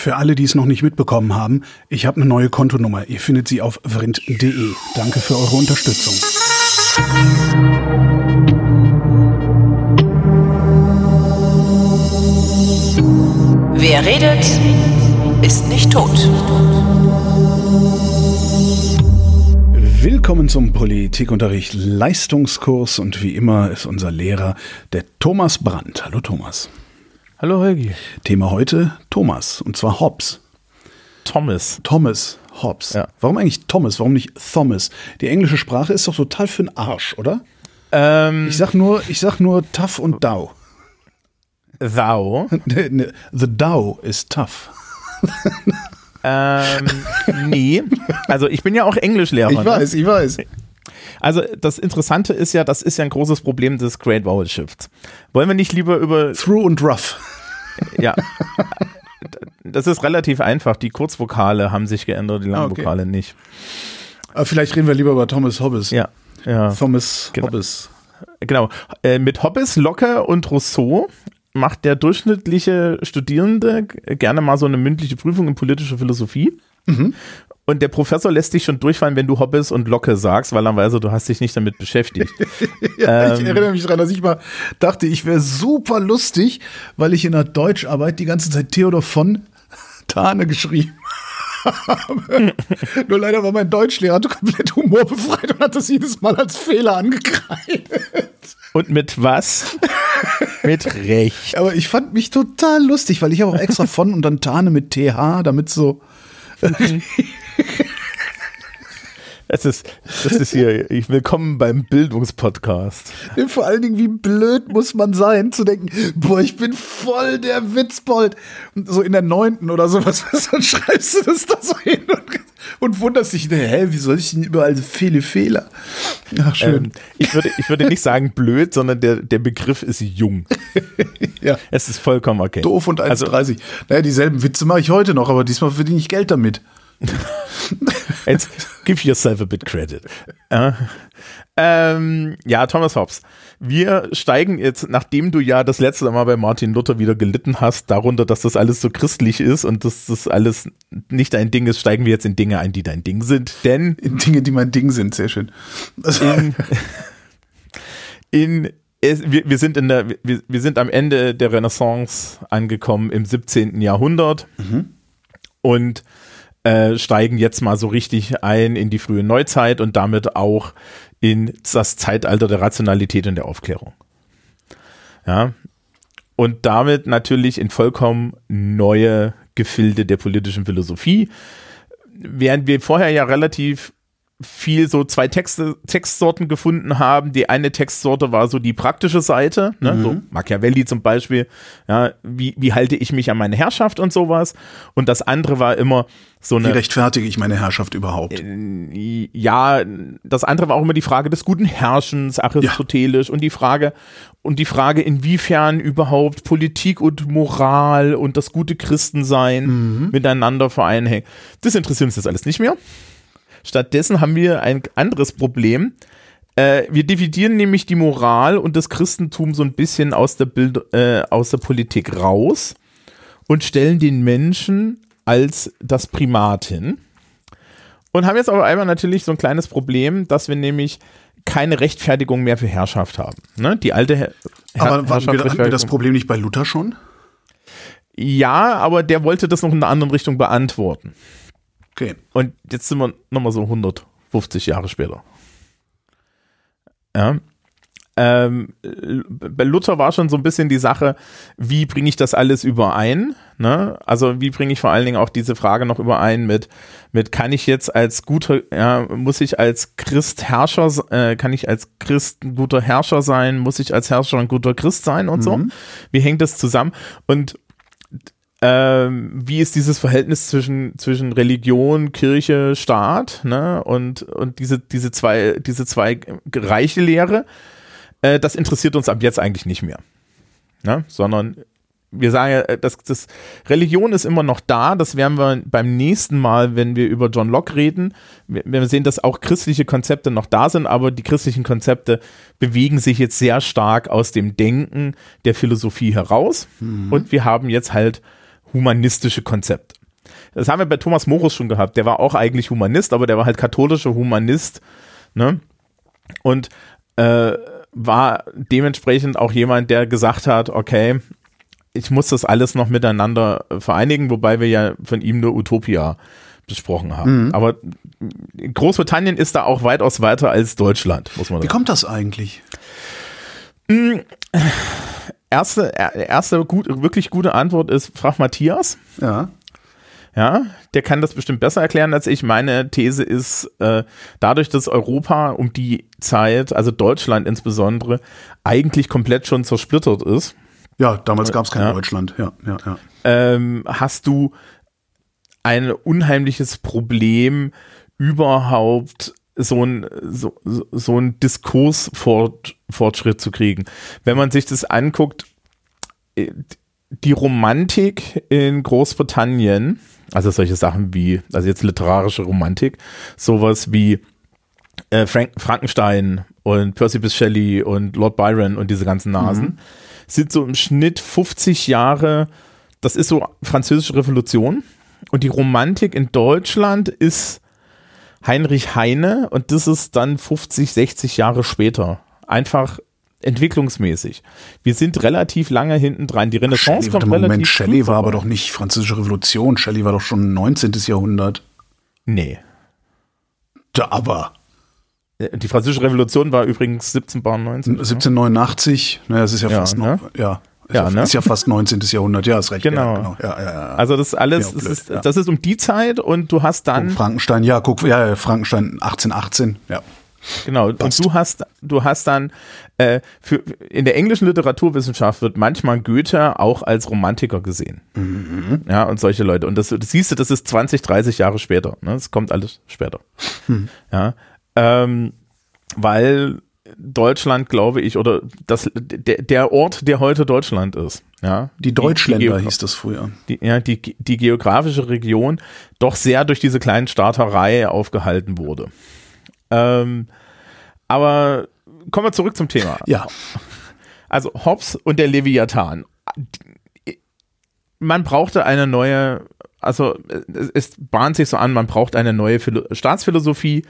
Für alle, die es noch nicht mitbekommen haben, ich habe eine neue Kontonummer. Ihr findet sie auf vrind.de. Danke für eure Unterstützung. Wer redet, ist nicht tot. Willkommen zum Politikunterricht Leistungskurs und wie immer ist unser Lehrer der Thomas Brandt. Hallo Thomas. Hallo Holgi. Thema heute Thomas und zwar Hobbes. Thomas. Thomas Hobbes. Ja. Warum eigentlich Thomas? Warum nicht Thomas? Die englische Sprache ist doch total für den Arsch, oder? Ähm, Ich sag nur, ich sag nur tough und Dow. thou. The Dow ist tough. ähm, nee. Also ich bin ja auch Englischlehrer. Ich ne? weiß, ich weiß. Also das Interessante ist ja, das ist ja ein großes Problem des Great Vowel Shifts. Wollen wir nicht lieber über, Through und rough. ja, das ist relativ einfach. Die Kurzvokale haben sich geändert, die Ah, Langvokale nicht. Aber vielleicht reden wir lieber über Thomas Hobbes. Ja, ja. Thomas Genau. Hobbes. Genau. Äh, mit Hobbes, Locke und Rousseau macht der durchschnittliche Studierende gerne mal so eine mündliche Prüfung in politischer Philosophie. Und der Professor lässt dich schon durchfallen, wenn du Hobbes und Locke sagst, weil er weiß, du hast dich nicht damit beschäftigt. Ja, ich Ähm. erinnere mich daran, dass ich mal dachte, ich wäre super lustig, weil ich in der Deutscharbeit die ganze Zeit Theodor von Tane geschrieben habe. Nur leider war mein Deutschlehrer komplett humorbefreit und hat das jedes Mal als Fehler angekreidet. Und mit was? mit Recht. Aber ich fand mich total lustig, weil ich habe auch extra von und dann Tane mit TH, damit so. Das ist, das ist hier, ich willkommen beim Bildungspodcast. Vor allen Dingen, wie blöd muss man sein, zu denken, boah, ich bin voll der Witzbold. Und so in der neunten oder sowas, dann schreibst du das da so hin und, und wunderst dich, hä, wie soll ich denn überall so viele Fehler? Ach, schön. Ähm, ich, würde, ich würde nicht sagen blöd, sondern der, der Begriff ist jung. ja. Es ist vollkommen okay. Doof und 1,30. Also, naja, dieselben Witze mache ich heute noch, aber diesmal verdiene ich Geld damit. Jetzt give yourself a bit credit. Äh, ähm, ja, Thomas Hobbes. Wir steigen jetzt, nachdem du ja das letzte Mal bei Martin Luther wieder gelitten hast, darunter, dass das alles so christlich ist und dass das alles nicht dein Ding ist, steigen wir jetzt in Dinge ein, die dein Ding sind. Denn In Dinge, die mein Ding sind, sehr schön. In, in es, wir, wir sind in der, wir, wir sind am Ende der Renaissance angekommen im 17. Jahrhundert und äh, steigen jetzt mal so richtig ein in die frühe Neuzeit und damit auch in das Zeitalter der Rationalität und der Aufklärung. Ja. Und damit natürlich in vollkommen neue Gefilde der politischen Philosophie. Während wir vorher ja relativ viel so zwei Texte, Textsorten gefunden haben. Die eine Textsorte war so die praktische Seite, ne? so Machiavelli zum Beispiel, ja, wie, wie halte ich mich an meine Herrschaft und sowas. Und das andere war immer so wie eine, rechtfertige ich meine Herrschaft überhaupt? ja, das andere war auch immer die Frage des guten Herrschens, aristotelisch und die Frage, und die Frage, inwiefern überhaupt Politik und Moral und das gute Christensein miteinander vereinhängen. Das interessiert uns jetzt alles nicht mehr. Stattdessen haben wir ein anderes Problem. Äh, wir dividieren nämlich die Moral und das Christentum so ein bisschen aus der, Bild, äh, aus der Politik raus und stellen den Menschen als das Primat hin. Und haben jetzt aber einmal natürlich so ein kleines Problem, dass wir nämlich keine Rechtfertigung mehr für Herrschaft haben. Ne? Die alte Her Aber hatten wir, hatten wir das Problem nicht bei Luther schon? Ja, aber der wollte das noch in einer anderen Richtung beantworten. Okay. Und jetzt sind wir nochmal so 150 Jahre später. Ja. Ähm, bei Luther war schon so ein bisschen die Sache, wie bringe ich das alles überein? Ne? Also wie bringe ich vor allen Dingen auch diese Frage noch überein mit, mit kann ich jetzt als guter, ja, muss ich als Christ Herrscher, äh, kann ich als Christ ein guter Herrscher sein? Muss ich als Herrscher ein guter Christ sein und so? Wie hängt das zusammen? Und ähm, wie ist dieses Verhältnis zwischen, zwischen Religion, Kirche, Staat, ne? Und, und diese, diese zwei, diese zwei reiche Lehre, äh, das interessiert uns ab jetzt eigentlich nicht mehr. Ne? Sondern wir sagen ja, äh, das, das Religion ist immer noch da, das werden wir beim nächsten Mal, wenn wir über John Locke reden, wir, wir sehen, dass auch christliche Konzepte noch da sind, aber die christlichen Konzepte bewegen sich jetzt sehr stark aus dem Denken der Philosophie heraus und wir haben jetzt halt humanistische Konzept. Das haben wir bei Thomas Morus schon gehabt. Der war auch eigentlich Humanist, aber der war halt katholischer Humanist. Ne? Und äh, war dementsprechend auch jemand, der gesagt hat, okay, ich muss das alles noch miteinander vereinigen, wobei wir ja von ihm nur Utopia besprochen haben. Mhm. Aber Großbritannien ist da auch weitaus weiter als Deutschland, muss man sagen. Wie kommt das eigentlich? Erste, erste gut, wirklich gute Antwort ist, frag Matthias. Ja. Ja, der kann das bestimmt besser erklären als ich. Meine These ist, äh, dadurch, dass Europa um die Zeit, also Deutschland insbesondere, eigentlich komplett schon zersplittert ist. Ja, damals gab es kein ja. Deutschland, ja, ja, ja. Ähm, hast du ein unheimliches Problem, überhaupt so ein, so, so ein Diskursfortschritt zu kriegen. Wenn man sich das anguckt, äh, die Romantik in Großbritannien, also solche Sachen wie, also jetzt literarische Romantik, sowas wie äh, Frank Frankenstein und Percy Bysshe Shelley und Lord Byron und diese ganzen Nasen, mhm. sind so im Schnitt 50 Jahre, das ist so französische Revolution und die Romantik in Deutschland ist Heinrich Heine und das ist dann 50, 60 Jahre später. Einfach entwicklungsmäßig. Wir sind relativ lange hinten dran. Die Renaissance Shelley, kommt relativ Moment, Shelley war aber doch nicht französische Revolution. Shelley war doch schon 19. Jahrhundert. Nee. Da aber. Äh, die französische Revolution war übrigens 1790. 1789. Naja, es ist ja, ja fast ne? noch. Ja. Ja, ja, ne? ist ja fast 19. Jahrhundert, ja, ist recht. Genau. Ja, genau. Ja, ja, ja. Also das alles, das, ist, das ist um die Zeit und du hast dann. Guck, Frankenstein, ja, guck, ja, Frankenstein 1818, ja. Genau, Passt. und du hast, du hast dann äh, für, in der englischen Literaturwissenschaft wird manchmal Goethe auch als Romantiker gesehen. Mhm. Ja, und solche Leute. Und das, das siehst du, das ist 20, 30 Jahre später. Ne? Das kommt alles später. Mhm. Ja. Ähm, weil Deutschland, glaube ich, oder das, der, der Ort, der heute Deutschland ist. Ja, die Deutschländer die, die hieß das früher. Die, ja, die, die geografische Region doch sehr durch diese kleinen Staaterei aufgehalten wurde. Ähm, aber kommen wir zurück zum Thema. Ja. Also Hobbes und der Leviathan. Man brauchte eine neue, also es bahnt sich so an, man braucht eine neue Philo Staatsphilosophie,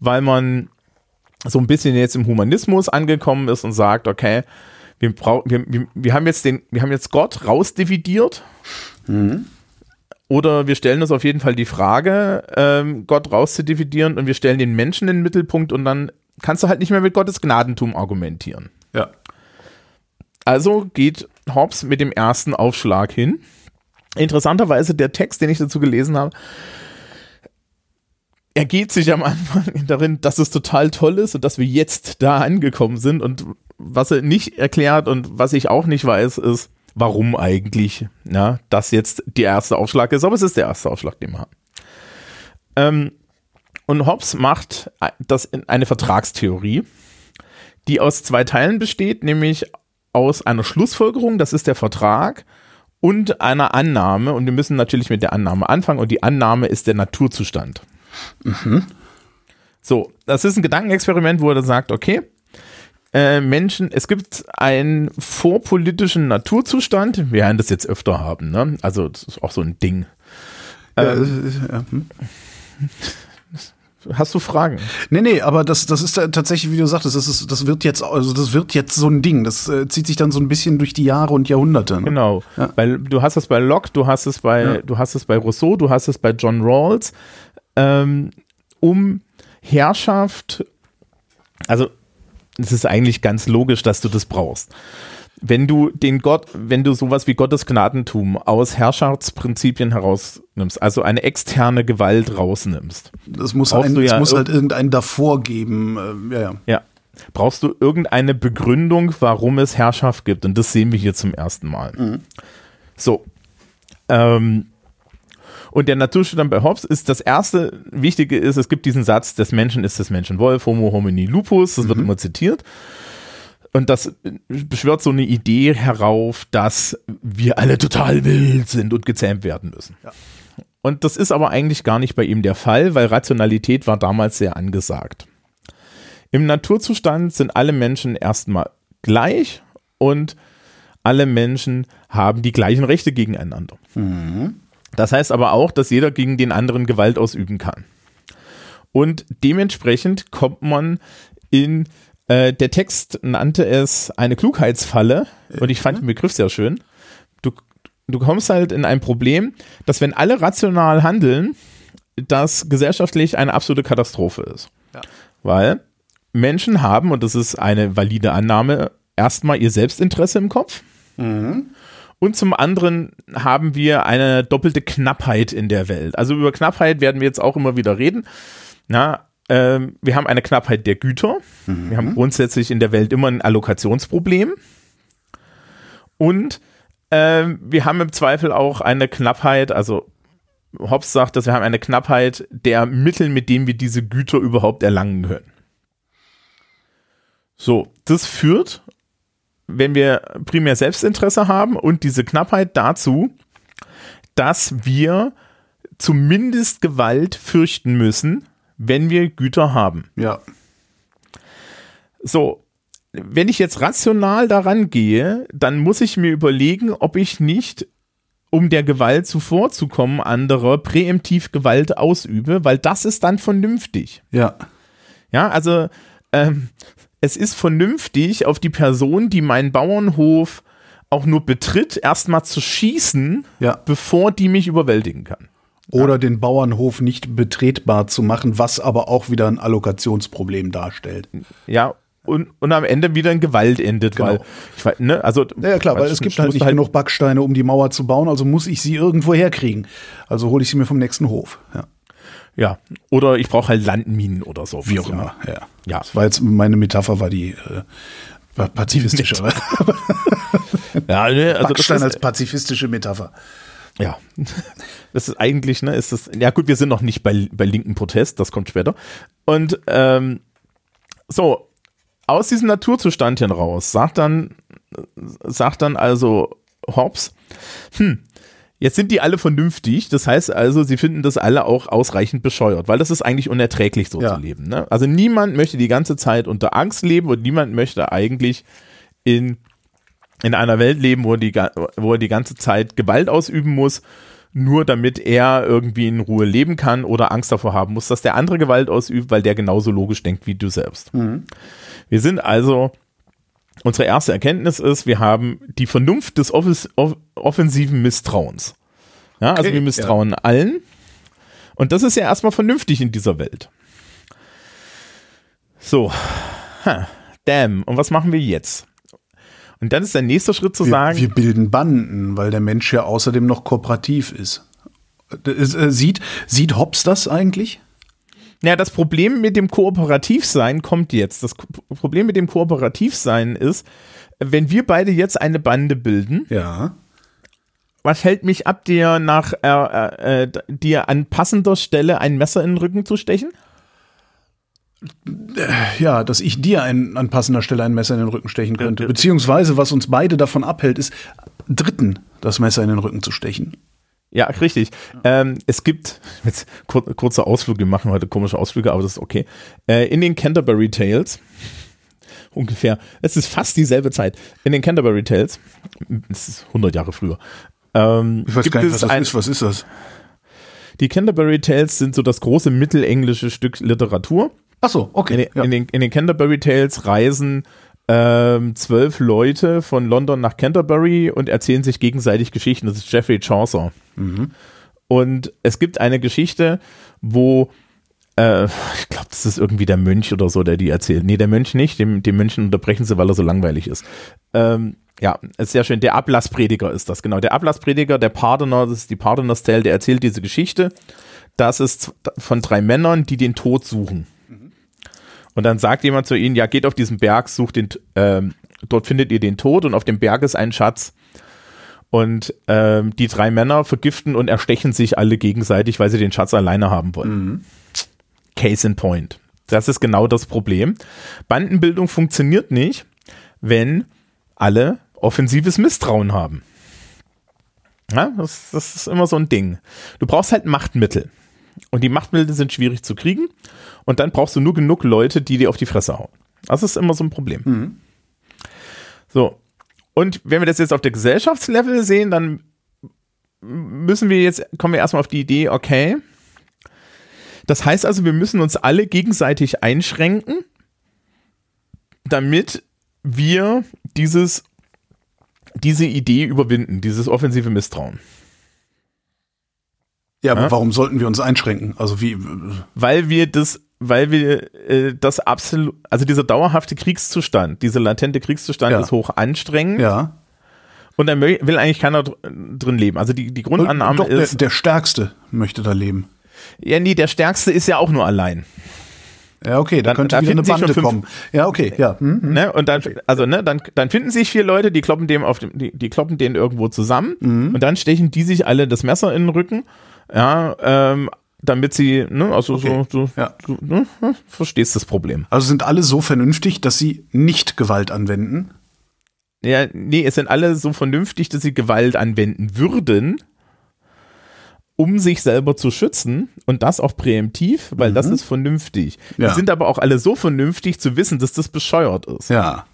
weil man so ein bisschen jetzt im Humanismus angekommen ist und sagt, okay, wir, brauch, wir, wir, wir haben jetzt den, wir haben jetzt Gott rausdividiert. Mhm. Oder wir stellen uns auf jeden Fall die Frage, ähm, Gott rauszudividieren und wir stellen den Menschen in den Mittelpunkt und dann kannst du halt nicht mehr mit Gottes Gnadentum argumentieren. Ja. Also geht Hobbes mit dem ersten Aufschlag hin. Interessanterweise der Text, den ich dazu gelesen habe, ergeht sich am Anfang darin, dass es total toll ist und dass wir jetzt da angekommen sind. Und was er nicht erklärt und was ich auch nicht weiß, ist, warum eigentlich ja, das jetzt der erste Aufschlag ist. Aber es ist der erste Aufschlag, den wir haben. Ähm, und Hobbes macht das in eine Vertragstheorie, die aus zwei Teilen besteht, nämlich aus einer Schlussfolgerung, das ist der Vertrag, und einer Annahme. Und wir müssen natürlich mit der Annahme anfangen. Und die Annahme ist der Naturzustand. Mhm. So, das ist ein Gedankenexperiment, wo er sagt, okay, äh, Menschen, es gibt einen vorpolitischen Naturzustand, wir werden das jetzt öfter haben, ne? Also das ist auch so ein Ding. Ähm, ja, ja, hm. Hast du Fragen? Nee, nee, aber das, das ist tatsächlich, wie du sagtest, das, ist, das wird jetzt, also das wird jetzt so ein Ding. Das äh, zieht sich dann so ein bisschen durch die Jahre und Jahrhunderte. Ne? Genau. Ja. Weil du hast es bei Locke, du hast es bei, ja. du hast es bei Rousseau, du hast es bei John Rawls, ähm, um Herrschaft, also es ist eigentlich ganz logisch, dass du das brauchst wenn du den Gott, wenn du sowas wie Gottes Gnadentum aus Herrschaftsprinzipien herausnimmst, also eine externe Gewalt rausnimmst. Das muss, ein, ja muss halt irgendeinen davor geben. Äh, ja, ja. ja. Brauchst du irgendeine Begründung, warum es Herrschaft gibt? Und das sehen wir hier zum ersten Mal. Mhm. So. Ähm, und der Naturzustand bei Hobbes ist das erste Wichtige ist, es gibt diesen Satz, des Menschen ist des Menschen Wolf, Homo homini lupus, das mhm. wird immer zitiert. Und das beschwört so eine Idee herauf, dass wir alle total wild sind und gezähmt werden müssen. Ja. Und das ist aber eigentlich gar nicht bei ihm der Fall, weil Rationalität war damals sehr angesagt. Im Naturzustand sind alle Menschen erstmal gleich und alle Menschen haben die gleichen Rechte gegeneinander. Das heißt aber auch, dass jeder gegen den anderen Gewalt ausüben kann. Und dementsprechend kommt man in, äh, der Text nannte es eine Klugheitsfalle und ich fand den Begriff sehr schön. Du, du kommst halt in ein Problem, dass wenn alle rational handeln, das gesellschaftlich eine absolute Katastrophe ist. Ja. Weil Menschen haben, und das ist eine valide Annahme, erstmal ihr Selbstinteresse im Kopf. Und zum anderen haben wir eine doppelte Knappheit in der Welt. Also über Knappheit werden wir jetzt auch immer wieder reden. Na, ähm, wir haben eine Knappheit der Güter. Wir haben grundsätzlich in der Welt immer ein Allokationsproblem. Und ähm, wir haben im Zweifel auch eine Knappheit, also Hobbes sagt, dass wir haben eine Knappheit der Mittel, mit denen wir diese Güter überhaupt erlangen können. So, das führt, wenn wir primär Selbstinteresse haben und diese Knappheit dazu, dass wir zumindest Gewalt fürchten müssen, wenn wir Güter haben. Ja. So, wenn ich jetzt rational daran gehe, dann muss ich mir überlegen, ob ich nicht, um der Gewalt zuvorzukommen, anderer präemptiv Gewalt ausübe, weil das ist dann vernünftig. Ja. Ja, also ähm, es ist vernünftig, auf die Person, die meinen Bauernhof auch nur betritt, erstmal zu schießen, Ja. bevor die mich überwältigen kann. Oder den Bauernhof nicht betretbar zu machen, was aber auch wieder ein Allokationsproblem darstellt. Ja, und, und am Ende wieder in Gewalt endet, Genau. weil ich weiß, ne, also Ja, ja klar, weil es gibt halt nicht genug Backsteine, um die Mauer zu bauen, also muss ich sie irgendwo herkriegen. Also hole ich sie mir vom nächsten Hof. Ja. Ja, oder ich brauche halt Landminen oder so. Wie auch immer. Ja. Ja. Das war jetzt meine Metapher, war die äh, pa- pazifistische. Ja, ne, also das Backstein ist, als pazifistische Metapher. ja, das ist eigentlich, ne, ist das, ja gut, wir sind noch nicht bei, bei linken Protest, das kommt später. Und ähm, so, aus diesem Naturzustand heraus sagt dann, sagt dann also Hobbes, hm, jetzt sind die alle vernünftig, das heißt also, sie finden das alle auch ausreichend bescheuert, weil das ist eigentlich unerträglich so Ja. zu leben. Ne? Also niemand möchte die ganze Zeit unter Angst leben und niemand möchte eigentlich in, in einer Welt leben, wo, die, wo er die ganze Zeit Gewalt ausüben muss, nur damit er irgendwie in Ruhe leben kann oder Angst davor haben muss, dass der andere Gewalt ausübt, weil der genauso logisch denkt wie du selbst. Wir sind also, unsere erste Erkenntnis ist, wir haben die Vernunft des offis- off offensiven Misstrauens. Ja, also Okay, wir misstrauen allen. Und das ist ja erstmal vernünftig in dieser Welt. So, ha, damn, und was machen wir jetzt? Und dann ist der nächste Schritt zu Wir, sagen, wir bilden Banden, weil der Mensch ja außerdem noch kooperativ ist. Es, äh, sieht, sieht Hobbes das eigentlich? Ja, das Problem mit dem Kooperativsein kommt jetzt. Das Ko- Problem mit dem Kooperativsein ist, wenn wir beide jetzt eine Bande bilden, Ja. was hält mich ab, dir nach äh, äh, äh, dir an passender Stelle ein Messer in den Rücken zu stechen? Ja, dass ich dir ein, an passender Stelle ein Messer in den Rücken stechen könnte. Beziehungsweise, was uns beide davon abhält, ist, Dritten das Messer in den Rücken zu stechen. Ja, richtig. Ähm, es gibt, jetzt kur kurze Ausflüge, wir machen heute komische Ausflüge, aber das ist okay. Äh, in den Canterbury Tales, ungefähr, es ist fast dieselbe Zeit, in den Canterbury Tales, es ist 100 Jahre früher, ähm, Ich weiß gibt gar nicht, was das ein, ist. Was ist das? Die Canterbury Tales sind so das große mittelenglische Stück Literatur. Ach so, okay. In ja. in den, in den Canterbury Tales reisen ähm, zwölf Leute von London nach Canterbury und erzählen sich gegenseitig Geschichten. Das ist Geoffrey Chaucer. Und es gibt eine Geschichte, wo äh, ich glaube, das ist irgendwie der Mönch oder so, der die erzählt. Nee, der Mönch nicht. Dem, dem Mönchen unterbrechen sie, weil er so langweilig ist. Ähm, ja, ist sehr schön. Der Ablassprediger ist das, genau. Der Ablassprediger, der Pardoner, das ist die Pardoner's Tale, der erzählt diese Geschichte. Das ist von drei Männern, die den Tod suchen. Und dann sagt jemand zu ihnen, ja, geht auf diesen Berg, sucht den, ähm, dort findet ihr den Tod und auf dem Berg ist ein Schatz. Und ähm, die drei Männer vergiften und erstechen sich alle gegenseitig, weil sie den Schatz alleine haben wollen. Case in point. Das ist genau das Problem. Bandenbildung funktioniert nicht, wenn alle offensives Misstrauen haben. Ja, das, das ist immer so ein Ding. Du brauchst halt Machtmittel. Und die Machtmittel sind schwierig zu kriegen. Und dann brauchst du nur genug Leute, die dir auf die Fresse hauen. Das ist immer so ein Problem. So. Und wenn wir das jetzt auf der Gesellschaftslevel sehen, dann müssen wir jetzt, kommen wir erstmal auf die Idee, okay, das heißt also, wir müssen uns alle gegenseitig einschränken, damit wir dieses, diese Idee überwinden, dieses offensive Misstrauen. Ja, aber Ja? warum sollten wir uns einschränken? Also wie, Weil wir das, weil wir äh, das absolut, also dieser dauerhafte Kriegszustand, dieser latente Kriegszustand Ja. ist hoch anstrengend ja. und da will eigentlich keiner dr drin leben. Also die, die Grundannahme Doch, der, ist, der Stärkste möchte da leben. ja nee, der Stärkste ist ja auch nur allein. Ja, okay, da Dann- könnte da wieder eine Bande fünf- kommen. Ja, okay, ja. Hm, hm. Ne? Und dann, also, ne, dann, dann finden sich vier Leute, die kloppen dem auf dem, die, die kloppen den irgendwo zusammen Mhm. und dann stechen die sich alle das Messer in den Rücken, ja, ähm, damit sie, ne, also Okay, so, so, ja. so ne, hm, verstehst das Problem. Also sind alle so vernünftig, dass sie nicht Gewalt anwenden. Ja, nee, es sind alle so vernünftig, dass sie Gewalt anwenden würden, um sich selber zu schützen und das auch präemptiv, weil das ist vernünftig. Mhm. Ja. Die sind aber auch alle so vernünftig zu wissen, dass das bescheuert ist. Ja.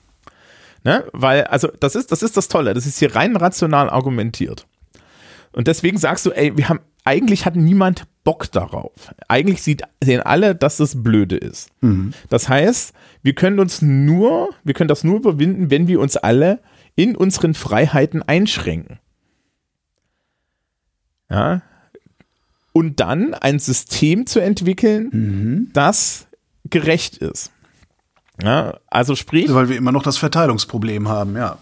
Ne? Weil, also, das ist, das ist das Tolle. Das ist hier rein rational argumentiert. Und deswegen sagst du, ey, wir haben, eigentlich hat niemand Bock darauf. Eigentlich sieht, sehen alle, dass das blöde ist. Das heißt, wir können uns nur, wir können das nur überwinden, wenn wir uns alle in unseren Freiheiten einschränken. Ja. Und dann ein System zu entwickeln, das gerecht ist. Ja, also sprich, Weil wir immer noch das Verteilungsproblem haben, ja.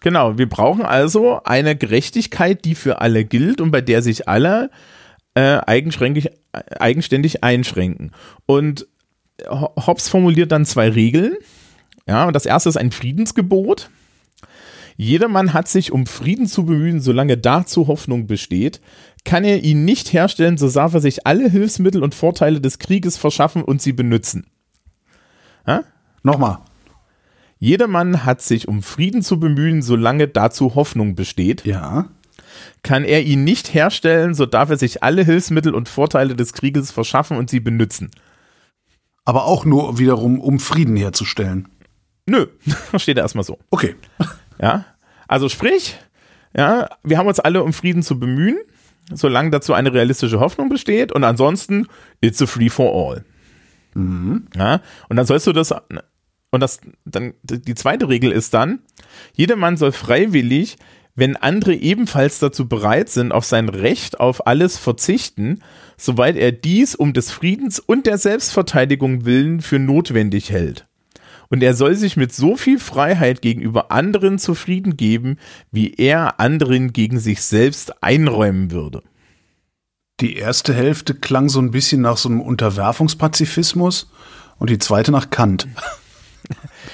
Genau, wir brauchen also eine Gerechtigkeit, die für alle gilt und bei der sich alle äh, eigenständig, eigenständig einschränken. Und Ho- Hobbes formuliert dann zwei Regeln. Ja, und das erste ist ein Friedensgebot. Jedermann hat sich um Frieden zu bemühen, solange dazu Hoffnung besteht. Kann er ihn nicht herstellen, so darf er sich alle Hilfsmittel und Vorteile des Krieges verschaffen und sie benutzen. Nochmal. Jedermann hat sich um Frieden zu bemühen, solange dazu Hoffnung besteht. Ja. Kann er ihn nicht herstellen, so darf er sich alle Hilfsmittel und Vorteile des Krieges verschaffen und sie benutzen. Aber auch nur wiederum, um Frieden herzustellen. Nö, steht erstmal so. Okay. Ja, also sprich, ja, wir haben uns alle um Frieden zu bemühen, solange dazu eine realistische Hoffnung besteht und ansonsten it's a free for all. Ja, und dann sollst du das und das dann die zweite Regel ist dann, jedermann soll freiwillig, wenn andere ebenfalls dazu bereit sind, auf sein Recht auf alles verzichten, soweit er dies um des Friedens und der Selbstverteidigung willen für notwendig hält. Und er soll sich mit so viel Freiheit gegenüber anderen zufrieden geben, wie er anderen gegen sich selbst einräumen würde. Die erste Hälfte klang so ein bisschen nach so einem Unterwerfungspazifismus und die zweite nach Kant.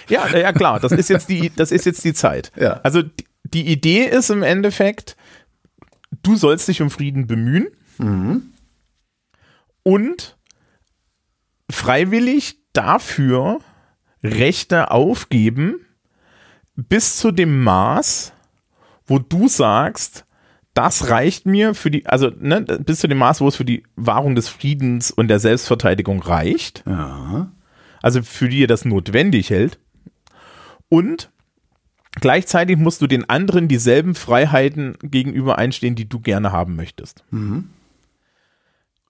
Ja, na ja klar, das ist jetzt die, das ist jetzt die Zeit. Ja. Also die, die Idee ist im Endeffekt, du sollst dich um Frieden bemühen und freiwillig dafür Rechte aufgeben bis zu dem Maß, wo du sagst, das reicht mir für die, also ne, bis zu dem Maß, wo es für die Wahrung des Friedens und der Selbstverteidigung reicht Ja. also für die ihr das notwendig hält. Und gleichzeitig musst du den anderen dieselben Freiheiten gegenüber einstehen, die du gerne haben möchtest.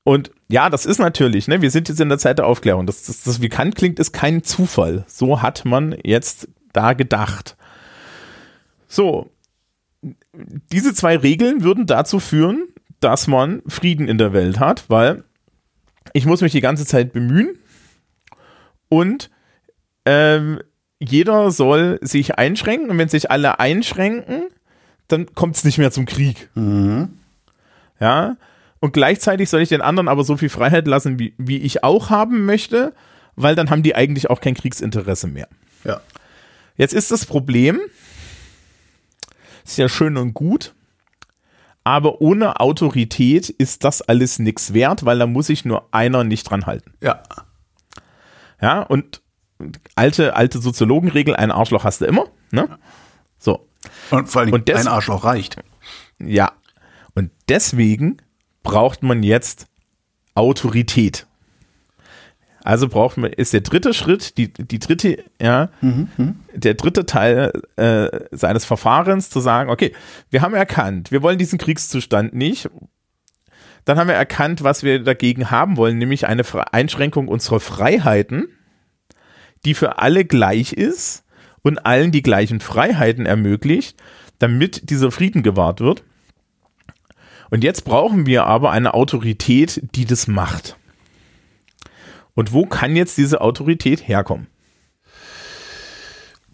Und ja, das ist natürlich, ne, wir sind jetzt in der Zeit der Aufklärung. Das, das, das wie Kant klingt, ist kein Zufall. So hat man jetzt da gedacht. So, diese zwei Regeln würden dazu führen, dass man Frieden in der Welt hat, weil ich muss mich die ganze Zeit bemühen, und ähm, jeder soll sich einschränken und wenn sich alle einschränken, dann kommt es nicht mehr zum Krieg. Ja, und gleichzeitig soll ich den anderen aber so viel Freiheit lassen, wie, wie ich auch haben möchte, weil dann haben die eigentlich auch kein Kriegsinteresse mehr. Ja. Jetzt ist das Problem, ist ja schön und gut, aber ohne Autorität ist das alles nichts wert, weil da muss sich nur einer nicht dran halten. Ja. Ja, und alte, alte Soziologenregel, ein Arschloch hast du immer, ne? So, Und vor allem Und des- ein Arschloch reicht. ja. Und deswegen braucht man jetzt Autorität. Also braucht man, ist der dritte Schritt, die, die dritte, ja, der dritte Teil äh, seines Verfahrens zu sagen, okay, wir haben erkannt, wir wollen diesen Kriegszustand nicht. Dann haben wir erkannt, was wir dagegen haben wollen, nämlich eine Fre- Einschränkung unserer Freiheiten, die für alle gleich ist und allen die gleichen Freiheiten ermöglicht, damit dieser Frieden gewahrt wird. Und jetzt brauchen wir aber eine Autorität, die das macht. Und wo kann jetzt diese Autorität herkommen?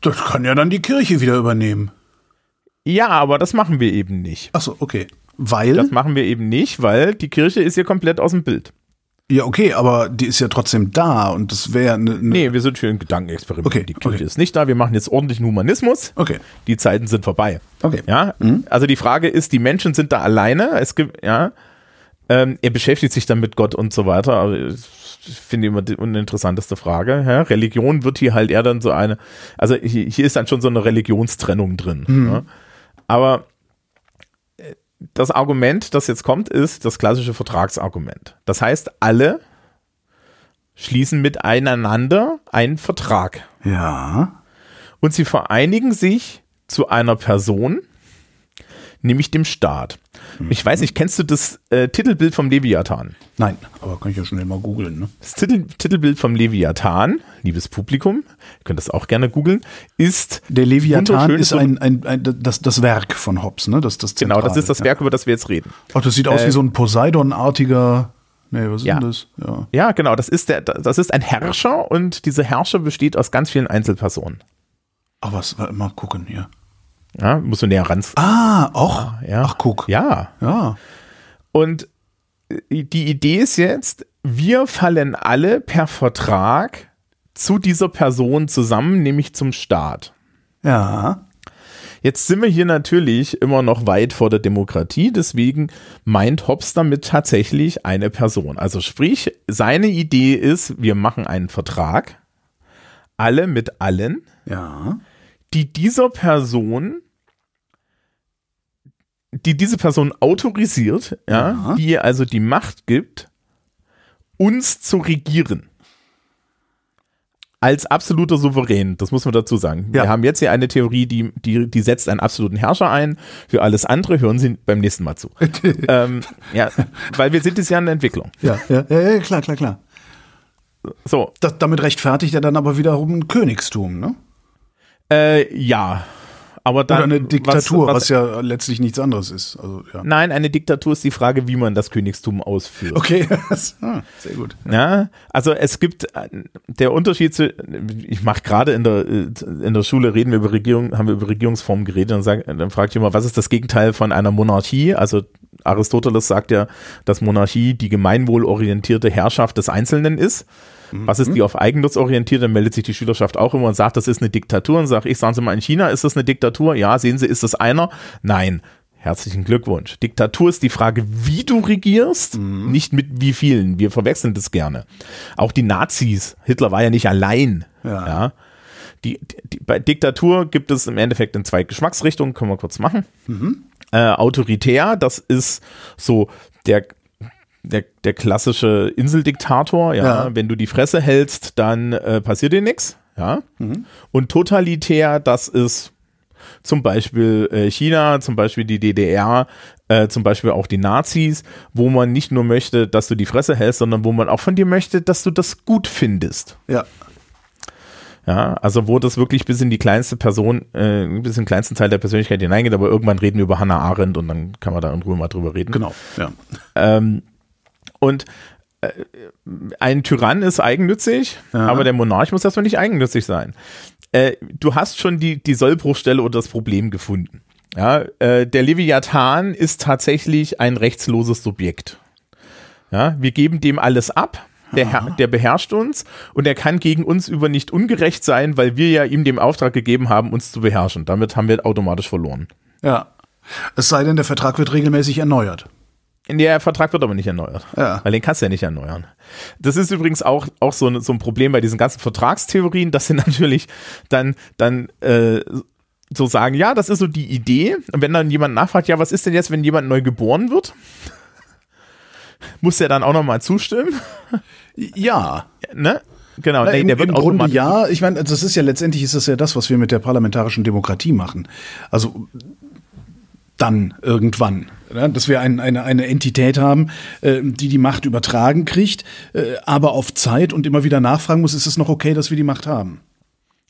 Das kann ja dann die Kirche wieder übernehmen. Ja, aber das machen wir eben nicht. Achso, okay. Weil? Das machen wir eben nicht, weil die Kirche ist hier komplett aus dem Bild. Ja, okay, aber die ist ja trotzdem da und das wäre eine. Ne, Nee, wir sind für ein Gedankenexperiment. Okay, die Kirche okay. ist nicht da. Wir machen jetzt ordentlichen Humanismus. Okay. Die Zeiten sind vorbei. Okay. Ja, also die Frage ist, die Menschen sind da alleine. Es gibt, ja, ähm, er beschäftigt sich dann mit Gott und so weiter. Aber ich finde immer die uninteressanteste Frage. Ja? Religion wird hier halt eher dann so eine, also hier, hier ist dann schon so eine Religionstrennung drin. Ja? Aber äh, das Argument, das jetzt kommt, ist das klassische Vertragsargument. Das heißt, alle schließen miteinander einen Vertrag Ja. und sie vereinigen sich zu einer Person, nämlich dem Staat. Ich weiß nicht, kennst du das äh, Titelbild vom Leviathan? Nein, aber kann ich ja schnell mal googeln, ne? Das Titel, Titelbild vom Leviathan, liebes Publikum, ihr könnt das auch gerne googeln, ist Der Leviathan ist ein, ein, ein das, das Werk von Hobbes, ne? Das, das Genau, das ist das ja. Werk, über das wir jetzt reden. Ach, das sieht aus Äh, wie so ein Poseidon-artiger. Nee, was ist Ja. denn das? Ja. Ja, genau, das ist der, das ist ein Herrscher und dieser Herrscher besteht aus ganz vielen Einzelpersonen. Ach, was, mal gucken hier. Ja, musst du näher ran. Ah, auch. Ja. Ach, guck. Ja, Ja. Und äh, die Idee ist jetzt, wir fallen alle per Vertrag zu dieser Person zusammen, nämlich zum Staat. Ja. Jetzt sind wir hier natürlich immer noch weit vor der Demokratie, deswegen meint Hobbes damit tatsächlich eine Person. Also sprich, seine Idee ist, wir machen einen Vertrag, alle mit allen, Ja. die dieser Person, die diese Person autorisiert, ja, Ja. die ihr also die Macht gibt, uns zu regieren. Als absoluter Souverän, das muss man dazu sagen. Ja. Wir haben jetzt hier eine Theorie, die, die, die setzt einen absoluten Herrscher ein. Für alles andere hören Sie beim nächsten Mal zu. ähm, ja, weil wir sind jetzt ja in der Entwicklung. Ja, ja, ja, ja, klar, klar, klar. So, Das, damit rechtfertigt er dann aber wiederum ein Königstum, ne? äh, ja. Aber dann, Oder eine Diktatur, was, was, ja letztlich nichts anderes ist. Also, ja. Nein, eine Diktatur ist die Frage, wie man das Königstum ausführt. Okay, ah, sehr gut. Ja, also es gibt äh, der Unterschied zu, ich mache gerade in der äh, in der Schule reden wir über Regierung, haben wir über Regierungsformen geredet und sag, dann fragt jemand, was ist das Gegenteil von einer Monarchie? Also Aristoteles sagt ja, dass Monarchie die gemeinwohlorientierte Herrschaft des Einzelnen ist. Was ist die auf Eigennutz orientiert? Dann meldet sich die Schülerschaft auch immer und sagt, das ist eine Diktatur. Und sage ich, sagen Sie mal, in China ist das eine Diktatur? Ja, sehen Sie, ist das einer? Nein. Herzlichen Glückwunsch. Diktatur ist die Frage, wie du regierst, nicht mit wie vielen. Wir verwechseln das gerne. Auch die Nazis, Hitler war ja nicht allein. Ja. Ja. Die, die, bei Diktatur gibt es im Endeffekt in zwei Geschmacksrichtungen, können wir kurz machen. Äh, autoritär, das ist so der, der, der klassische Inseldiktator, ja. Ja. Wenn du die Fresse hältst, dann äh, passiert dir nichts, ja. Und totalitär, das ist zum Beispiel äh, China, zum Beispiel die DDR, äh, zum Beispiel auch die Nazis, wo man nicht nur möchte, dass du die Fresse hältst, sondern wo man auch von dir möchte, dass du das gut findest. Ja. Ja, also wo das wirklich bis in die kleinste Person, äh, bis in den kleinsten Teil der Persönlichkeit hineingeht, aber irgendwann reden wir über Hannah Arendt und dann kann man da in Ruhe mal drüber reden. Genau. Ja. Ähm, und äh, ein Tyrann ist eigennützig, Ja. aber der Monarch muss erstmal nicht eigennützig sein. Äh, du hast schon die, die Sollbruchstelle oder das Problem gefunden. Ja, äh, der Leviathan ist tatsächlich ein rechtsloses Subjekt. Ja, wir geben dem alles ab. Der, Herr- der beherrscht uns und er kann gegen uns über nicht ungerecht sein, weil wir ja ihm den Auftrag gegeben haben, uns zu beherrschen. Damit haben wir automatisch verloren. Ja. Es sei denn, der Vertrag wird regelmäßig erneuert. Der Vertrag wird aber nicht erneuert. Ja. Weil den kannst du ja nicht erneuern. Das ist übrigens auch, auch so, ein- so ein Problem bei diesen ganzen Vertragstheorien, dass sie natürlich dann, dann äh, so sagen, ja, das ist so die Idee. Und wenn dann jemand nachfragt, ja, was ist denn jetzt, wenn jemand neu geboren wird? Muss der dann auch nochmal zustimmen? Ja. ne? Genau, Na, im, der wird Im Grunde ja. Ich meine, das ist ja letztendlich ist das ja das, was wir mit der parlamentarischen Demokratie machen. Also dann irgendwann. Ja, dass wir ein, eine, eine Entität haben, äh, die die Macht übertragen kriegt, äh, aber auf Zeit und immer wieder nachfragen muss, ist es noch okay, dass wir die Macht haben?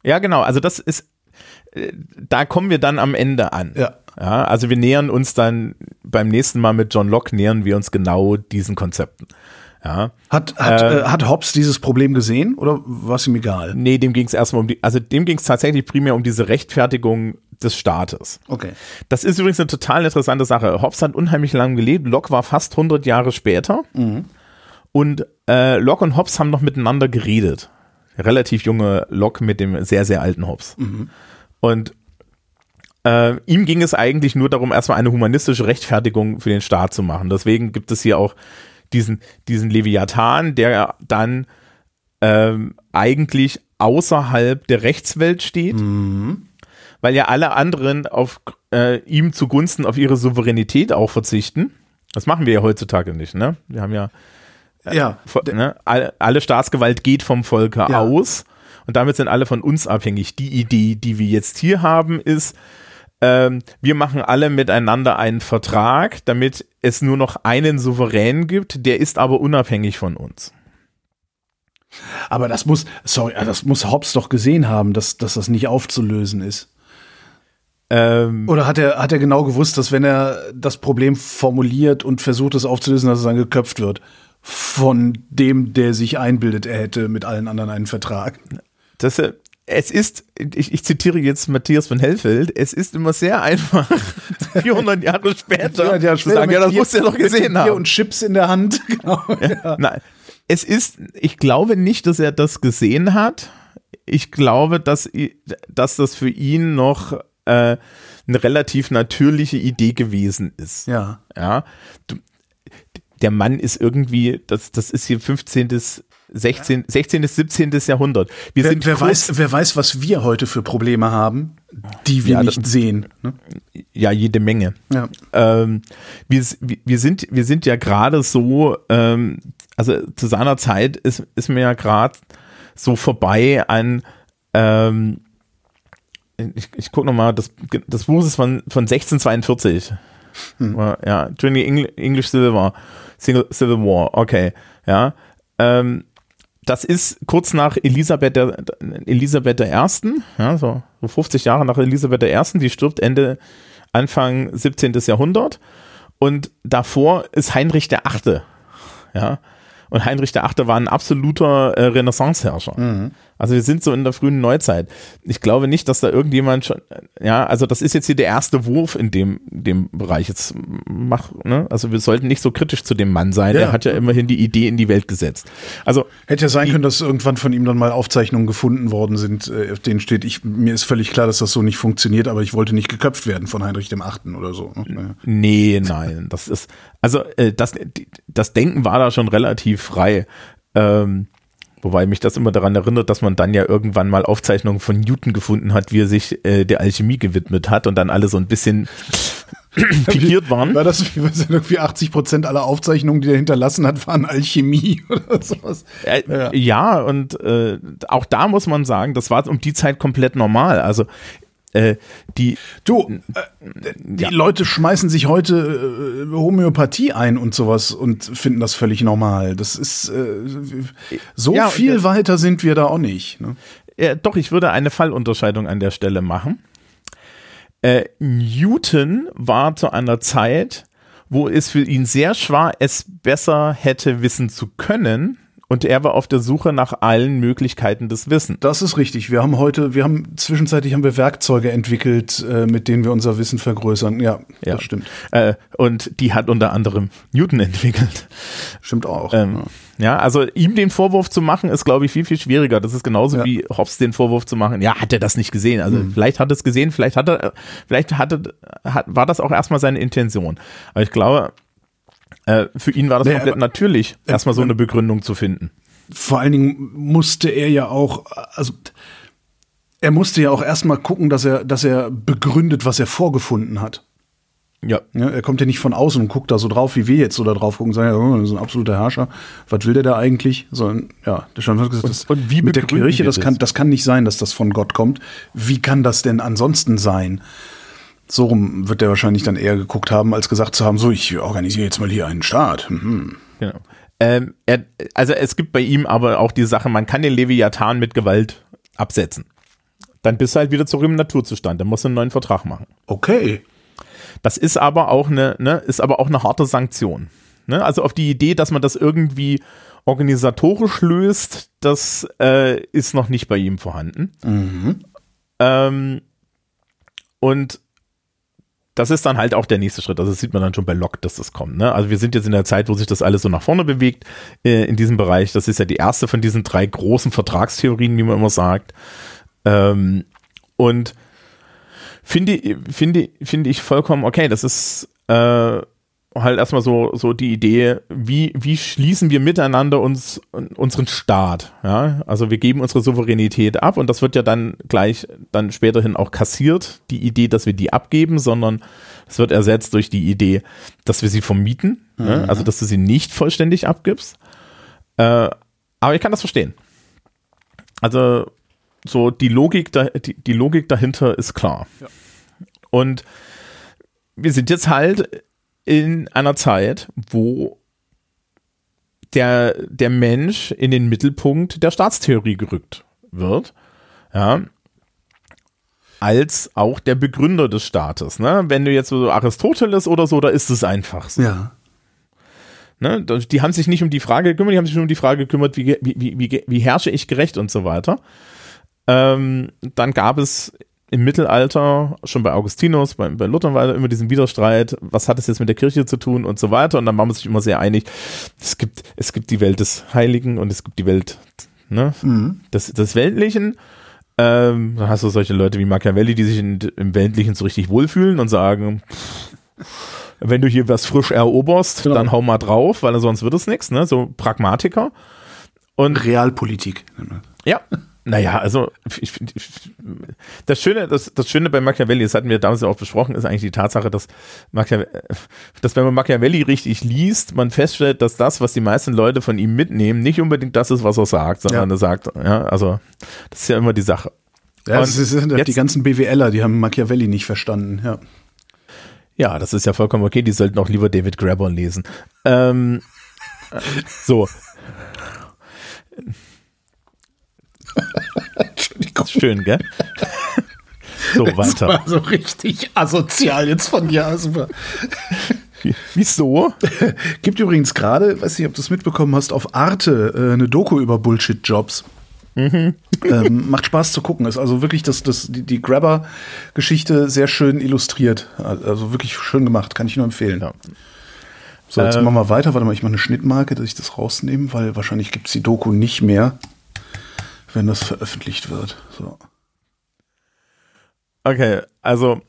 Ja, genau. Also das ist, äh, da kommen wir dann am Ende an. Ja. Ja, also wir nähern uns dann beim nächsten Mal mit John Locke nähern wir uns genau diesen Konzepten. Ja. Hat, hat, Äh, äh, hat Hobbes dieses Problem gesehen oder war es ihm egal? Nee, dem ging es erstmal um die, also dem ging es tatsächlich primär um diese Rechtfertigung des Staates. Okay. Das ist übrigens eine total interessante Sache. Hobbes hat unheimlich lange gelebt. Locke war fast 100 Jahre später. Und äh, Locke und Hobbes haben noch miteinander geredet. Relativ junge Locke mit dem sehr, sehr alten Hobbes. Und äh, ihm ging es eigentlich nur darum, erstmal eine humanistische Rechtfertigung für den Staat zu machen. Deswegen gibt es hier auch diesen, diesen Leviathan, der dann ähm, eigentlich außerhalb der Rechtswelt steht, weil ja alle anderen auf äh, ihm zugunsten auf ihre Souveränität auch verzichten. Das machen wir ja heutzutage nicht, ne? Wir haben ja Ja. Vo- ne, alle, alle Staatsgewalt geht vom Volke Ja. aus und damit sind alle von uns abhängig. Die Idee, die wir jetzt hier haben, ist, ähm, wir machen alle miteinander einen Vertrag, damit es nur noch einen Souverän gibt, der ist aber unabhängig von uns. Aber das muss, sorry, äh, das muss Hobbes doch gesehen haben, dass, dass das nicht aufzulösen ist. Ähm, Oder hat er, hat er genau gewusst, dass wenn er das Problem formuliert und versucht es aufzulösen, dass es dann geköpft wird? Von dem, der sich einbildet, er hätte mit allen anderen einen Vertrag. das, äh, es ist, ich, ich zitiere jetzt Matthias von Hellfeld, es ist immer sehr einfach, 400 Jahre später zu sagen, ja, das musst du ja doch gesehen haben. und Chips in der Hand. Genau. Ja. Nein, es ist, ich glaube nicht, dass er das gesehen hat. Ich glaube, dass, dass das für ihn noch äh, eine relativ natürliche Idee gewesen ist. ja. Ja. Du, der Mann ist irgendwie, das, das ist hier 15. 16, 16. 17. Jahrhundert. Wir Wer, sind wer, weiß, wer weiß, was wir heute für Probleme haben, die wir Ja, nicht das- sehen. Ne? ja jede Menge. Ja. ähm, wir, wir, sind, wir sind ja gerade so, ähm, also zu seiner Zeit ist, ist mir ja gerade so vorbei an, ähm, ich, ich gucke nochmal, das, das Buch ist von, von 1642. Ja, during the Engl English Civil War. Single, Civil War, okay. Ja. Ähm, das ist kurz nach Elisabeth der, Elisabeth der Ersten, ja, so, so 50 Jahre nach Elisabeth der Ersten, die stirbt Ende, Anfang 17. Jahrhundert. Und davor ist Heinrich der Achte. Ja. Und Heinrich der Achte war ein absoluter äh, Renaissanceherrscher. Also wir sind so in der frühen Neuzeit. Ich glaube nicht, dass da irgendjemand schon, ja, also das ist jetzt hier der erste Wurf in dem, dem Bereich. Jetzt mach, ne? Also wir sollten nicht so kritisch zu dem Mann sein. Ja. Er hat ja immerhin die Idee in die Welt gesetzt. Also Hätte ja sein können, dass irgendwann von ihm dann mal Aufzeichnungen gefunden worden sind, äh, auf denen steht, ich, mir ist völlig klar, dass das so nicht funktioniert, aber ich wollte nicht geköpft werden von Heinrich dem Achten oder so. ne? Nee, nein, das ist, also äh, das, das Denken war da schon relativ frei. Ähm, wobei mich das immer daran erinnert, dass man dann ja irgendwann mal Aufzeichnungen von Newton gefunden hat, wie er sich äh, der Alchemie gewidmet hat und dann alle so ein bisschen pikiert waren. War das wie, was, irgendwie 80 Prozent aller Aufzeichnungen, die er hinterlassen hat, waren Alchemie oder sowas? Äh, Ja. ja. und äh, auch da muss man sagen, das war um die Zeit komplett normal. Also äh, die, Du, äh, die Leute schmeißen sich heute äh, Homöopathie ein und sowas und finden das völlig normal. Das ist äh, so Ja, viel weiter sind wir da auch nicht. Ne? äh, doch, ich würde eine Fallunterscheidung an der Stelle machen. Äh, Newton war zu einer Zeit, wo es für ihn sehr schwer, es besser hätte wissen zu können. Und er war auf der Suche nach allen Möglichkeiten des Wissens. Das ist richtig. Wir haben heute, wir haben zwischenzeitlich haben wir Werkzeuge entwickelt, äh, mit denen wir unser Wissen vergrößern. Ja, Ja. das stimmt. Äh, und die hat unter anderem Newton entwickelt. Stimmt auch. Ähm, ja, also ihm den Vorwurf zu machen, ist, glaube ich, viel, viel schwieriger. Das ist genauso Ja. wie Hobbes den Vorwurf zu machen. Ja, hat er das nicht gesehen? Also vielleicht hat er es gesehen, vielleicht hat er, vielleicht hatte, hat, war das auch erstmal seine Intention. Aber ich glaube, äh, für ihn war das Nee, komplett aber- natürlich, erstmal so eine Begründung zu finden. Vor allen Dingen musste er ja auch, also er musste ja auch erstmal gucken, dass er, dass er begründet, was er vorgefunden hat. Ja. Ja, er kommt ja nicht von außen und guckt da so drauf, wie wir jetzt so da drauf gucken und sagen, oh, das ist ein absoluter Herrscher. Was will der da eigentlich? Sondern, ja, der hat gesagt, das, und wie mit der Kirche, das kann, das kann nicht sein, dass das von Gott kommt. Wie kann das denn ansonsten sein? So rum wird der wahrscheinlich dann eher geguckt haben, als gesagt zu haben, so, ich organisiere jetzt mal hier einen Staat. Mhm. Genau. Ähm, er, also es gibt bei ihm aber auch die Sache, man kann den Leviathan mit Gewalt absetzen. Dann bist du halt wieder zurück im Naturzustand. Dann musst du einen neuen Vertrag machen. Okay. Das ist aber auch eine, ne, ist aber auch eine harte Sanktion. Ne? Also auf die Idee, dass man das irgendwie organisatorisch löst, das äh, ist noch nicht bei ihm vorhanden. Ähm, und das ist dann halt auch der nächste Schritt. Also das sieht man dann schon bei Locke, dass das kommt. Ne? Also wir sind jetzt in der Zeit, wo sich das alles so nach vorne bewegt äh, in diesem Bereich. Das ist ja die erste von diesen drei großen Vertragstheorien, wie man immer sagt. Ähm, und finde, finde, finde ich vollkommen okay. Das ist äh, halt erstmal so, so die Idee, wie, wie schließen wir miteinander uns, unseren Staat? Ja, also wir geben unsere Souveränität ab und das wird ja dann gleich dann späterhin auch kassiert, die Idee, dass wir die abgeben, sondern es wird ersetzt durch die Idee, dass wir sie vermieten, ne? also dass du sie nicht vollständig abgibst. Äh, aber ich kann das verstehen. Also so die Logik, da, die, die Logik dahinter ist klar. Und wir sind jetzt halt in einer Zeit, wo der, der Mensch in den Mittelpunkt der Staatstheorie gerückt wird. Ja. Als auch der Begründer des Staates. Ne? Wenn du jetzt so Aristoteles oder so, da ist es einfach so. Ja. Ne? Die haben sich nicht um die Frage gekümmert, die haben sich nur um die Frage gekümmert, wie, wie, wie, wie, herrsche ich gerecht und so weiter. Ähm, dann gab es im Mittelalter, schon bei Augustinus, bei, bei Luther war immer diesen Widerstreit, was hat es jetzt mit der Kirche zu tun und so weiter. Und dann war man sich immer sehr einig, es gibt, es gibt die Welt des Heiligen und es gibt die Welt ne, des, des Weltlichen. Ähm, dann hast du solche Leute wie Machiavelli, die sich in, im Weltlichen so richtig wohlfühlen und sagen, wenn du hier was frisch eroberst, Genau. dann hau mal drauf, weil sonst wird es nichts, ne? So Pragmatiker. Und Realpolitik. ja. Naja, also ich, ich, das Schöne, das, das Schöne bei Machiavelli, das hatten wir damals ja auch besprochen, ist eigentlich die Tatsache, dass, Machiavelli, dass wenn man Machiavelli richtig liest, man feststellt, dass das, was die meisten Leute von ihm mitnehmen, nicht unbedingt das ist, was er sagt, sondern Ja. er sagt, ja, also das ist ja immer die Sache. Ja, das Und ist, die jetzt- ganzen BWLer, die haben Machiavelli nicht verstanden. Ja. Ja, das ist ja vollkommen okay, die sollten auch lieber David Grabber lesen. Ähm, äh, so, Entschuldigung. schön, gell? So, Das weiter. war so richtig asozial jetzt von dir. Super. Wieso? Gibt übrigens gerade, weiß nicht, ob du es mitbekommen hast, auf Arte äh, eine Doku über Bullshit-Jobs. Mhm. ähm, macht Spaß zu gucken. Ist also wirklich das, das, die, die Grabber-Geschichte sehr schön illustriert. Also wirklich schön gemacht, kann ich nur empfehlen. Ja. So, jetzt Ähm. machen wir weiter. Warte mal, ich mache eine Schnittmarke, dass ich das rausnehme, weil wahrscheinlich gibt es die Doku nicht mehr, wenn das veröffentlicht wird. So. Okay, also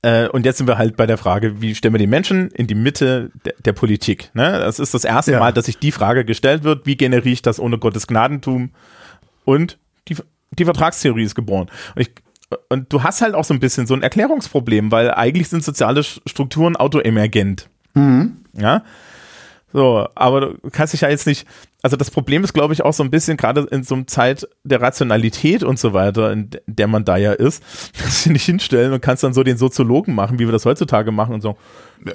äh, und jetzt sind wir halt bei der Frage, wie stellen wir die Menschen in die Mitte der, der Politik? Ne? Das ist das erste Ja. Mal, dass sich die Frage gestellt wird, wie generiere ich das ohne Gottes Gnadentum? Und die, die Vertragstheorie ist geboren. Und, ich, und du hast halt auch so ein bisschen so ein Erklärungsproblem, weil eigentlich sind soziale Strukturen autoemergent. Ja. So, aber du kannst dich ja jetzt nicht, also das Problem ist, glaube ich, auch so ein bisschen, gerade in so einer Zeit der Rationalität und so weiter, in de- der man da ja ist, kannst du dich nicht hinstellen und kannst dann so den Soziologen machen, wie wir das heutzutage machen und so.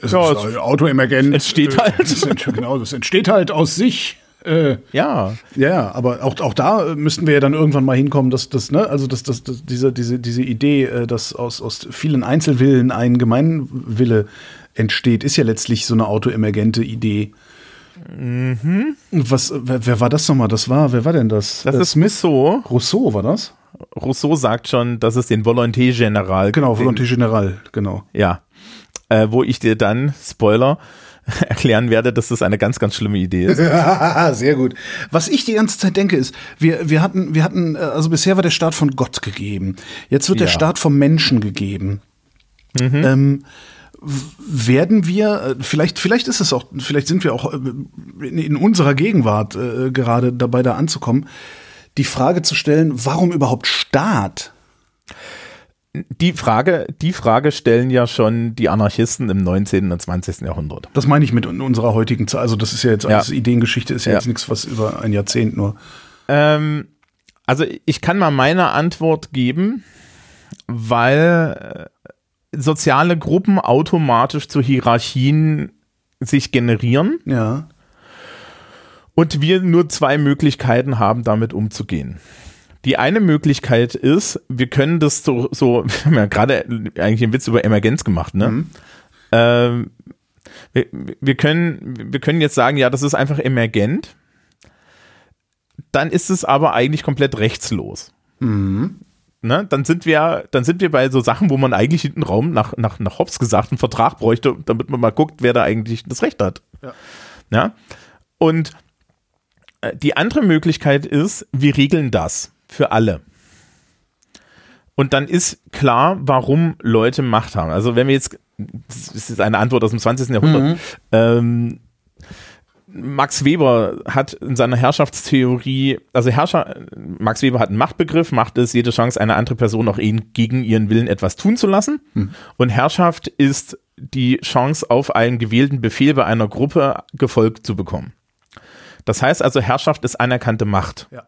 Es Ja, ist es autoemergent. entsteht äh, halt. Das ent, genau, das entsteht halt aus sich. Äh, Ja, Ja, aber auch, auch da müssten wir ja dann irgendwann mal hinkommen, dass das, ne, also dass, dass, dass diese, diese, diese Idee, äh, dass aus, aus vielen Einzelwillen ein Gemeinwille entsteht, ist ja letztlich so eine autoemergente Idee. Mhm. Was, wer, wer war das nochmal? Das war, wer war denn das? das Äh, ist Rousseau. Rousseau war das? Rousseau sagt schon, dass es den Volonté General Genau, Volonté Générale, genau. Ja. Äh, wo ich dir dann, Spoiler, erklären werde, dass das eine ganz, ganz schlimme Idee ist. Sehr gut. Was ich die ganze Zeit denke ist, wir, wir hatten, wir hatten, äh, also bisher war der Staat von Gott gegeben. Jetzt wird der Ja. Staat vom Menschen gegeben. Ähm, w- werden wir, äh, vielleicht, vielleicht ist es auch, vielleicht sind wir auch äh, in, in unserer Gegenwart äh, gerade dabei, da anzukommen, die Frage zu stellen, warum überhaupt Staat? die Frage, die Frage stellen ja schon die Anarchisten im 19. und 20. Jahrhundert. Das meine ich mit unserer heutigen Zeit. Also das ist ja jetzt alles Ja. Ideengeschichte, ist ja, Ja. jetzt nichts, was über ein Jahrzehnt nur. Ähm, also ich kann mal meine Antwort geben, weil äh, soziale Gruppen automatisch zu Hierarchien sich generieren Ja. und wir nur zwei Möglichkeiten haben, damit umzugehen. Die eine Möglichkeit ist, wir können das so, so wir haben ja gerade eigentlich einen Witz über Emergenz gemacht, ne? Ähm, wir, wir, können, wir können jetzt sagen, ja, das ist einfach emergent. Dann ist es aber eigentlich komplett rechtslos. Ne? Dann sind wir, dann sind wir bei so Sachen, wo man eigentlich hinten Raum nach, nach, nach Hobbes gesagt einen Vertrag bräuchte, damit man mal guckt, wer da eigentlich das Recht hat. Ja. Ja? Und äh, die andere Möglichkeit ist, wir regeln das für alle. Und dann ist klar, warum Leute Macht haben. Also wenn wir jetzt, das ist eine Antwort aus dem 20. Jahrhundert, ähm, Max Weber hat in seiner Herrschaftstheorie, also Herrscher, Max Weber hat einen Machtbegriff, Macht ist jede Chance, eine andere Person auch ihn, gegen ihren Willen etwas tun zu lassen. Und Herrschaft ist die Chance, auf einen gewählten Befehl bei einer Gruppe gefolgt zu bekommen. Das heißt also, Herrschaft ist anerkannte Macht. Ja.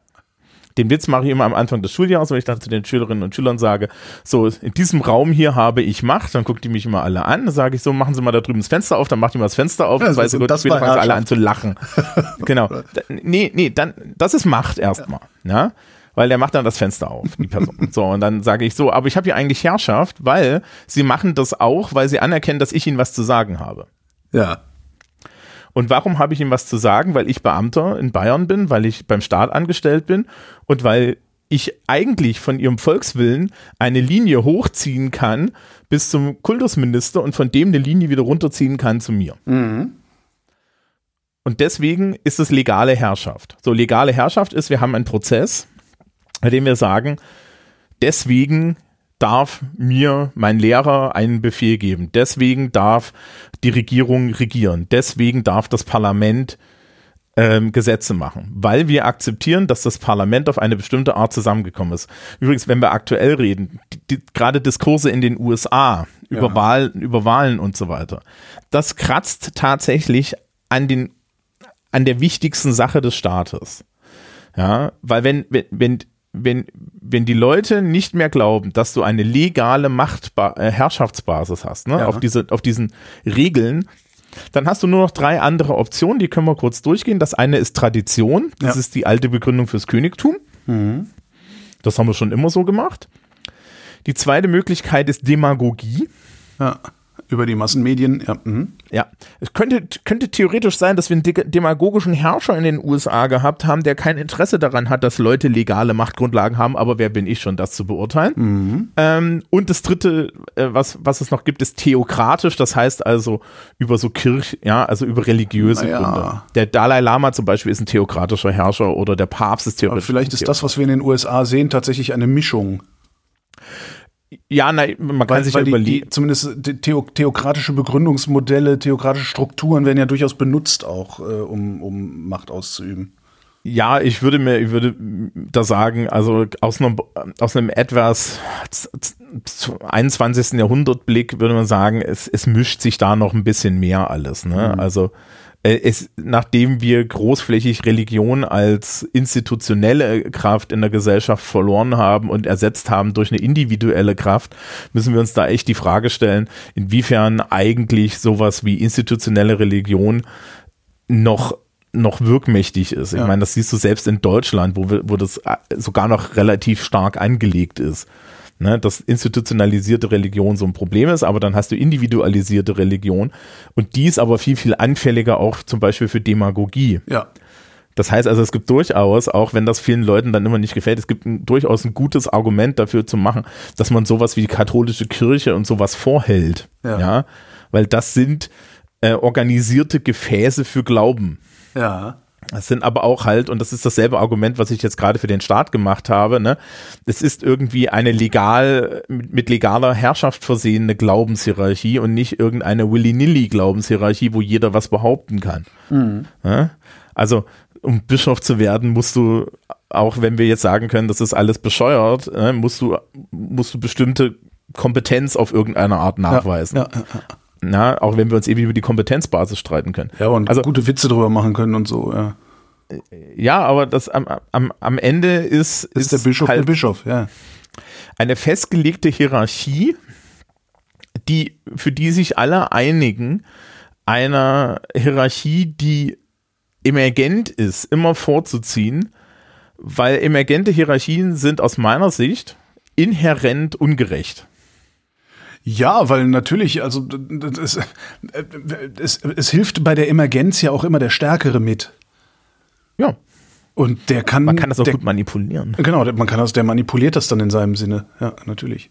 Den Witz mache ich immer am Anfang des Schuljahres, wenn ich dann zu den Schülerinnen und Schülern sage, so, in diesem Raum hier habe ich Macht, dann guckt die mich immer alle an, dann sage ich so, machen Sie mal da drüben das Fenster auf, dann macht die mal das Fenster auf, Ja, das weiß ich gut, später fangen sie alle an zu lachen. genau. Da- Nee, nee, dann, das ist Macht erstmal, ja. Weil der macht dann das Fenster auf, die Person. So, und dann sage ich so, aber ich habe hier eigentlich Herrschaft, weil sie machen das auch, weil sie anerkennen, dass ich ihnen was zu sagen habe. Ja. Und warum habe ich ihm was zu sagen? Weil ich Beamter in Bayern bin, weil ich beim Staat angestellt bin und weil ich eigentlich von ihrem Volkswillen eine Linie hochziehen kann bis zum Kultusminister und von dem eine Linie wieder runterziehen kann zu mir. Und deswegen ist es legale Herrschaft. So, legale Herrschaft ist, wir haben einen Prozess, bei dem wir sagen, deswegen darf mir mein Lehrer einen Befehl geben. Deswegen darf die Regierung regieren. Deswegen darf das Parlament ähm, Gesetze machen, weil wir akzeptieren, dass das Parlament auf eine bestimmte Art zusammengekommen ist. Übrigens, wenn wir aktuell reden, die, die, gerade Diskurse in den USA über, Ja. Wahlen, über Wahlen und so weiter, das kratzt tatsächlich an den an der wichtigsten Sache des Staates. Ja, weil wenn, wenn, wenn, wenn, wenn die Leute nicht mehr glauben, dass du eine legale Machtba äh, Herrschaftsbasis hast, ne, Ja. auf, diese, auf diesen Regeln, dann hast du nur noch drei andere Optionen, die können wir kurz durchgehen. Das eine ist Tradition, das Ja. ist die alte Begründung fürs Königtum. Das haben wir schon immer so gemacht. Die zweite Möglichkeit ist Demagogie. Ja. Über die Massenmedien, ja. Mhm. Ja, es könnte, könnte theoretisch sein, dass wir einen de- demagogischen Herrscher in den USA gehabt haben, der kein Interesse daran hat, dass Leute legale Machtgrundlagen haben, aber wer bin ich schon, das zu beurteilen? Ähm, und das dritte, äh, was, was es noch gibt, ist theokratisch, das heißt also über so Kirch, ja, also über religiöse Na ja. Gründe. Der Dalai Lama zum Beispiel ist ein theokratischer Herrscher oder der Papst ist Aber theoretisch. vielleicht ist das, was wir in den USA sehen, tatsächlich eine Mischung. Ja, na, man kann Weil, sich weil ja überlegen. die, zumindest theo, theokratische Begründungsmodelle, theokratische Strukturen werden ja durchaus benutzt, auch äh, um, um Macht auszuüben. Ja, ich würde mir, ich würde da sagen, also aus einem, aus einem etwas z- z- 21. Jahrhundertblick würde man sagen, es, es mischt sich da noch ein bisschen mehr alles. Ne? Also äh, es, nachdem wir großflächig Religion als institutionelle Kraft in der Gesellschaft verloren haben und ersetzt haben durch eine individuelle Kraft, müssen wir uns da echt die Frage stellen, inwiefern eigentlich sowas wie institutionelle Religion noch noch wirkmächtig ist. Ich Ja. meine, das siehst du selbst in Deutschland, wo, wo das äh, sogar noch relativ stark angelegt ist. Ne, dass institutionalisierte Religion so ein Problem ist, aber dann hast du individualisierte Religion und die ist aber viel, viel anfälliger auch zum Beispiel für Demagogie. Ja. Das heißt also, es gibt durchaus, auch wenn das vielen Leuten dann immer nicht gefällt, es gibt ein, durchaus ein gutes Argument dafür zu machen, dass man sowas wie die katholische Kirche und sowas vorhält. Ja. Ja, weil das sind äh, organisierte Gefäße für Glauben. Ja. Das sind aber auch halt, und das ist dasselbe Argument, was ich jetzt gerade für den Staat gemacht habe, ne? Es ist irgendwie eine legal, mit, legaler Herrschaft versehene Glaubenshierarchie und nicht irgendeine Willy-Nilly-Glaubenshierarchie, wo jeder was behaupten kann. Ja? Also, um Bischof zu werden, musst du, auch wenn wir jetzt sagen können, das ist alles bescheuert, ne, musst du, musst du bestimmte Kompetenz auf irgendeine Art nachweisen. Ja, ja, ja. Na, auch wenn wir uns ewig über die Kompetenzbasis streiten können. ja und Also- gute Witze drüber machen können und so. Ja. Ja, aber das am, am, am Ende ist, Ist, der Bischof halt der Bischof, ja. eine festgelegte Hierarchie, die, für die sich alle einigen, einer Hierarchie, die emergent ist, immer vorzuziehen, weil emergente Hierarchien sind aus meiner Sicht inhärent ungerecht. Ja, weil natürlich, also das, äh, es, es hilft bei der Emergenz ja auch immer der Stärkere mit. Ja, Und der kann. man kann das auch der, gut manipulieren. Genau, der- man kann das, der manipuliert das dann in seinem Sinne. Ja, natürlich.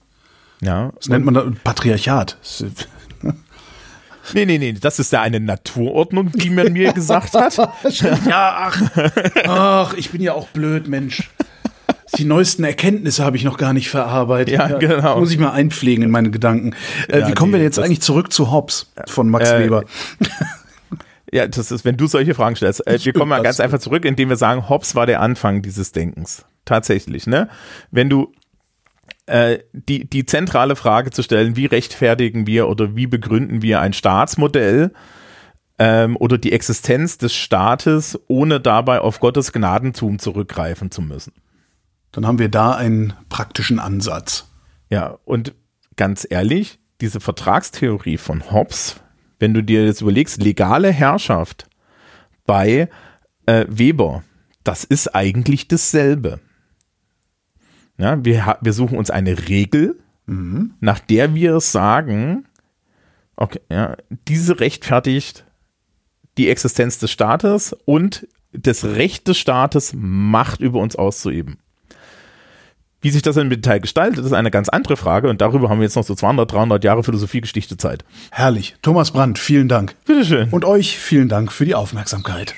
Ja. Das nennt man da Patriarchat. Nee, nee, nee, das ist ja eine Naturordnung, die man mir gesagt hat. Ja, ach, ach, ich bin ja auch blöd, Mensch. Die neuesten Erkenntnisse habe ich noch gar nicht verarbeitet. Ja, genau. Muss ich mal einpflegen in meine Gedanken. Äh, Ja, wie kommen nee, wir jetzt eigentlich zurück zu Hobbes von Max Äh, Weber? Ja, das ist, wenn du solche Fragen stellst. Äh, wir kommen mal ganz einfach zurück, indem wir sagen, Hobbes war der Anfang dieses Denkens. Tatsächlich, ne? Wenn du äh, die, die zentrale Frage zu stellen, wie rechtfertigen wir oder wie begründen wir ein Staatsmodell ähm, oder die Existenz des Staates, ohne dabei auf Gottes Gnadentum zurückgreifen zu müssen. Dann haben wir da einen praktischen Ansatz. Ja, und ganz ehrlich, diese Vertragstheorie von Hobbes, wenn du dir jetzt überlegst, legale Herrschaft bei äh, Weber, das ist eigentlich dasselbe. Ja, wir, wir suchen uns eine Regel, nach der wir sagen, okay, ja, diese rechtfertigt die Existenz des Staates und das Recht des Staates, Macht über uns auszuüben. Wie sich das im Detail gestaltet, ist eine ganz andere Frage und darüber haben wir jetzt noch so 200, 300 Jahre Philosophiegeschichte Zeit. Herrlich. Thomas Brandt, vielen Dank. Bitteschön. Und euch vielen Dank für die Aufmerksamkeit.